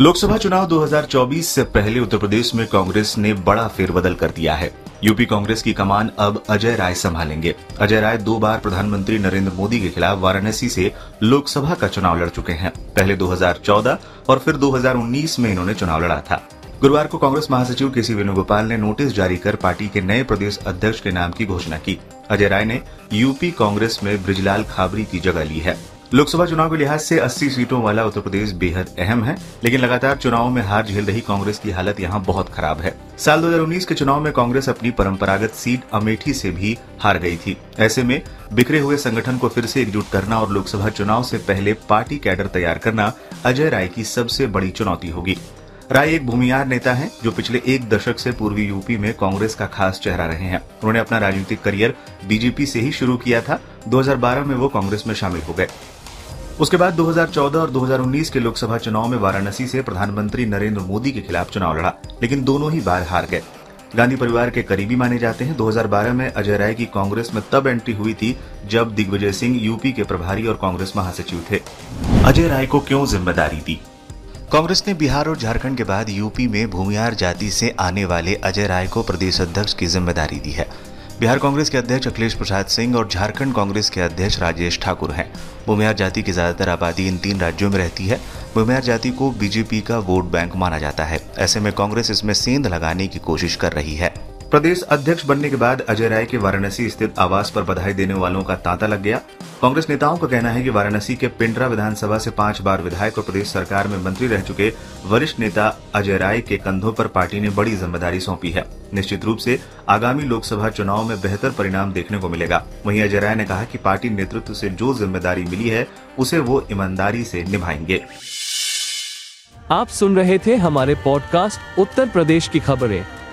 लोकसभा चुनाव 2024 से पहले उत्तर प्रदेश में कांग्रेस ने बड़ा फेरबदल कर दिया है। यूपी कांग्रेस की कमान अब अजय राय संभालेंगे। अजय राय दो बार प्रधानमंत्री नरेंद्र मोदी के खिलाफ वाराणसी से लोकसभा का चुनाव लड़ चुके हैं। पहले 2014 और फिर 2019 में इन्होंने चुनाव लड़ा था। गुरुवार को कांग्रेस महासचिव के सी वेणुगोपाल ने नोटिस जारी कर पार्टी के नए प्रदेश अध्यक्ष के नाम की घोषणा की। अजय राय ने यूपी कांग्रेस में ब्रिजलाल खाबरी की जगह ली है। लोकसभा चुनाव के लिहाज से 80 सीटों वाला उत्तर प्रदेश बेहद अहम है, लेकिन लगातार चुनाव में हार झेल रही कांग्रेस की हालत यहाँ बहुत खराब है। साल 2019 के चुनाव में कांग्रेस अपनी परंपरागत सीट अमेठी से भी हार गई थी। ऐसे में बिखरे हुए संगठन को फिर से एकजुट करना और लोकसभा चुनाव से पहले पार्टी कैडर तैयार करना अजय राय की सबसे बड़ी चुनौती होगी। राय एक भूमियार नेता हैं, जो पिछले एक दशक से पूर्वी यूपी में कांग्रेस का खास चेहरा रहे हैं। उन्होंने अपना राजनीतिक करियर बीजेपी से ही शुरू किया था। 2012 में वो कांग्रेस में शामिल हो गए। उसके बाद 2014 और 2019 के लोकसभा चुनाव में वाराणसी से प्रधानमंत्री नरेंद्र मोदी के खिलाफ चुनाव लड़ा, लेकिन दोनों ही बार हार गए। गांधी परिवार के करीबी माने जाते हैं। 2012 में अजय राय की कांग्रेस में तब एंट्री हुई थी जब दिग्विजय सिंह यूपी के प्रभारी और कांग्रेस महासचिव थे। अजय राय को क्यों ज़िम्मेदारी दी? कांग्रेस ने बिहार और झारखंड के बाद यूपी में भूमियार जाति से आने वाले अजय राय को प्रदेश अध्यक्ष की ज़िम्मेदारी दी है। बिहार कांग्रेस के अध्यक्ष अखिलेश प्रसाद सिंह और झारखंड कांग्रेस के अध्यक्ष राजेश ठाकुर हैं। बुमेहार जाति की ज़्यादातर आबादी इन तीन राज्यों में रहती है। बुमेहार जाति को बीजेपी का वोट बैंक माना जाता है। ऐसे में कांग्रेस इसमें सेंध लगाने की कोशिश कर रही है। प्रदेश अध्यक्ष बनने के बाद अजय राय के वाराणसी स्थित आवास पर बधाई देने वालों का तांता लग गया। कांग्रेस नेताओं का कहना है कि वाराणसी के पिंडरा विधानसभा से पाँच बार विधायक और प्रदेश सरकार में मंत्री रह चुके वरिष्ठ नेता अजय राय के कंधों पर पार्टी ने बड़ी ज़िम्मेदारी सौंपी है। निश्चित रूप से आगामी लोकसभा चुनाव में बेहतर परिणाम देखने को मिलेगा। वहीं अजय राय ने कहा कि पार्टी नेतृत्व से जो ज़िम्मेदारी मिली है, उसे वो ईमानदारी से निभाएँगे। आप सुन रहे थे हमारे पॉडकास्ट उत्तर प्रदेश की खबरें।